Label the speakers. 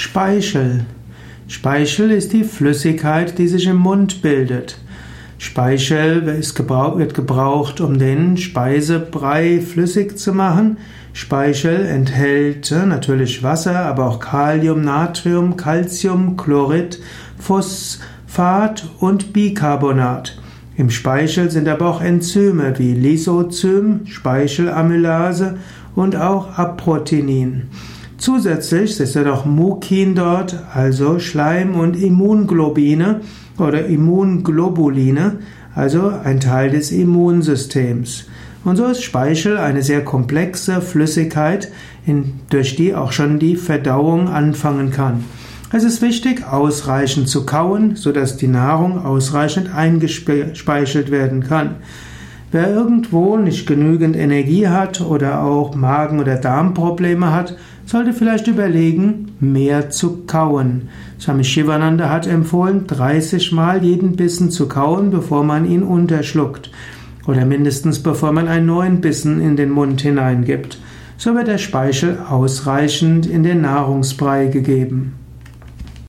Speaker 1: Speichel. Speichel ist die Flüssigkeit, die sich im Mund bildet. Speichel wird gebraucht, um den Speisebrei flüssig zu machen. Speichel enthält äh, natürlich Wasser, aber auch Kalium, Natrium, Calcium, Chlorid, Phosphat und Bicarbonat. Im Speichel sind aber auch Enzyme wie Lysozym, Speichelamylase und auch Aproteinin. Zusätzlich ist ja noch Mukin dort, also Schleim- und Immunglobine oder Immunglobuline, also ein Teil des Immunsystems. Und so ist Speichel eine sehr komplexe Flüssigkeit, durch die auch schon die Verdauung anfangen kann. Es ist wichtig, ausreichend zu kauen, sodass die Nahrung ausreichend eingespeichelt werden kann. Wer irgendwo nicht genügend Energie hat oder auch Magen- oder Darmprobleme hat, sollte vielleicht überlegen, mehr zu kauen. Swami Shivananda hat empfohlen, 30 Mal jeden Bissen zu kauen, bevor man ihn unterschluckt. Oder mindestens bevor man einen neuen Bissen in den Mund hineingibt. So wird der Speichel ausreichend in den Nahrungsbrei gegeben.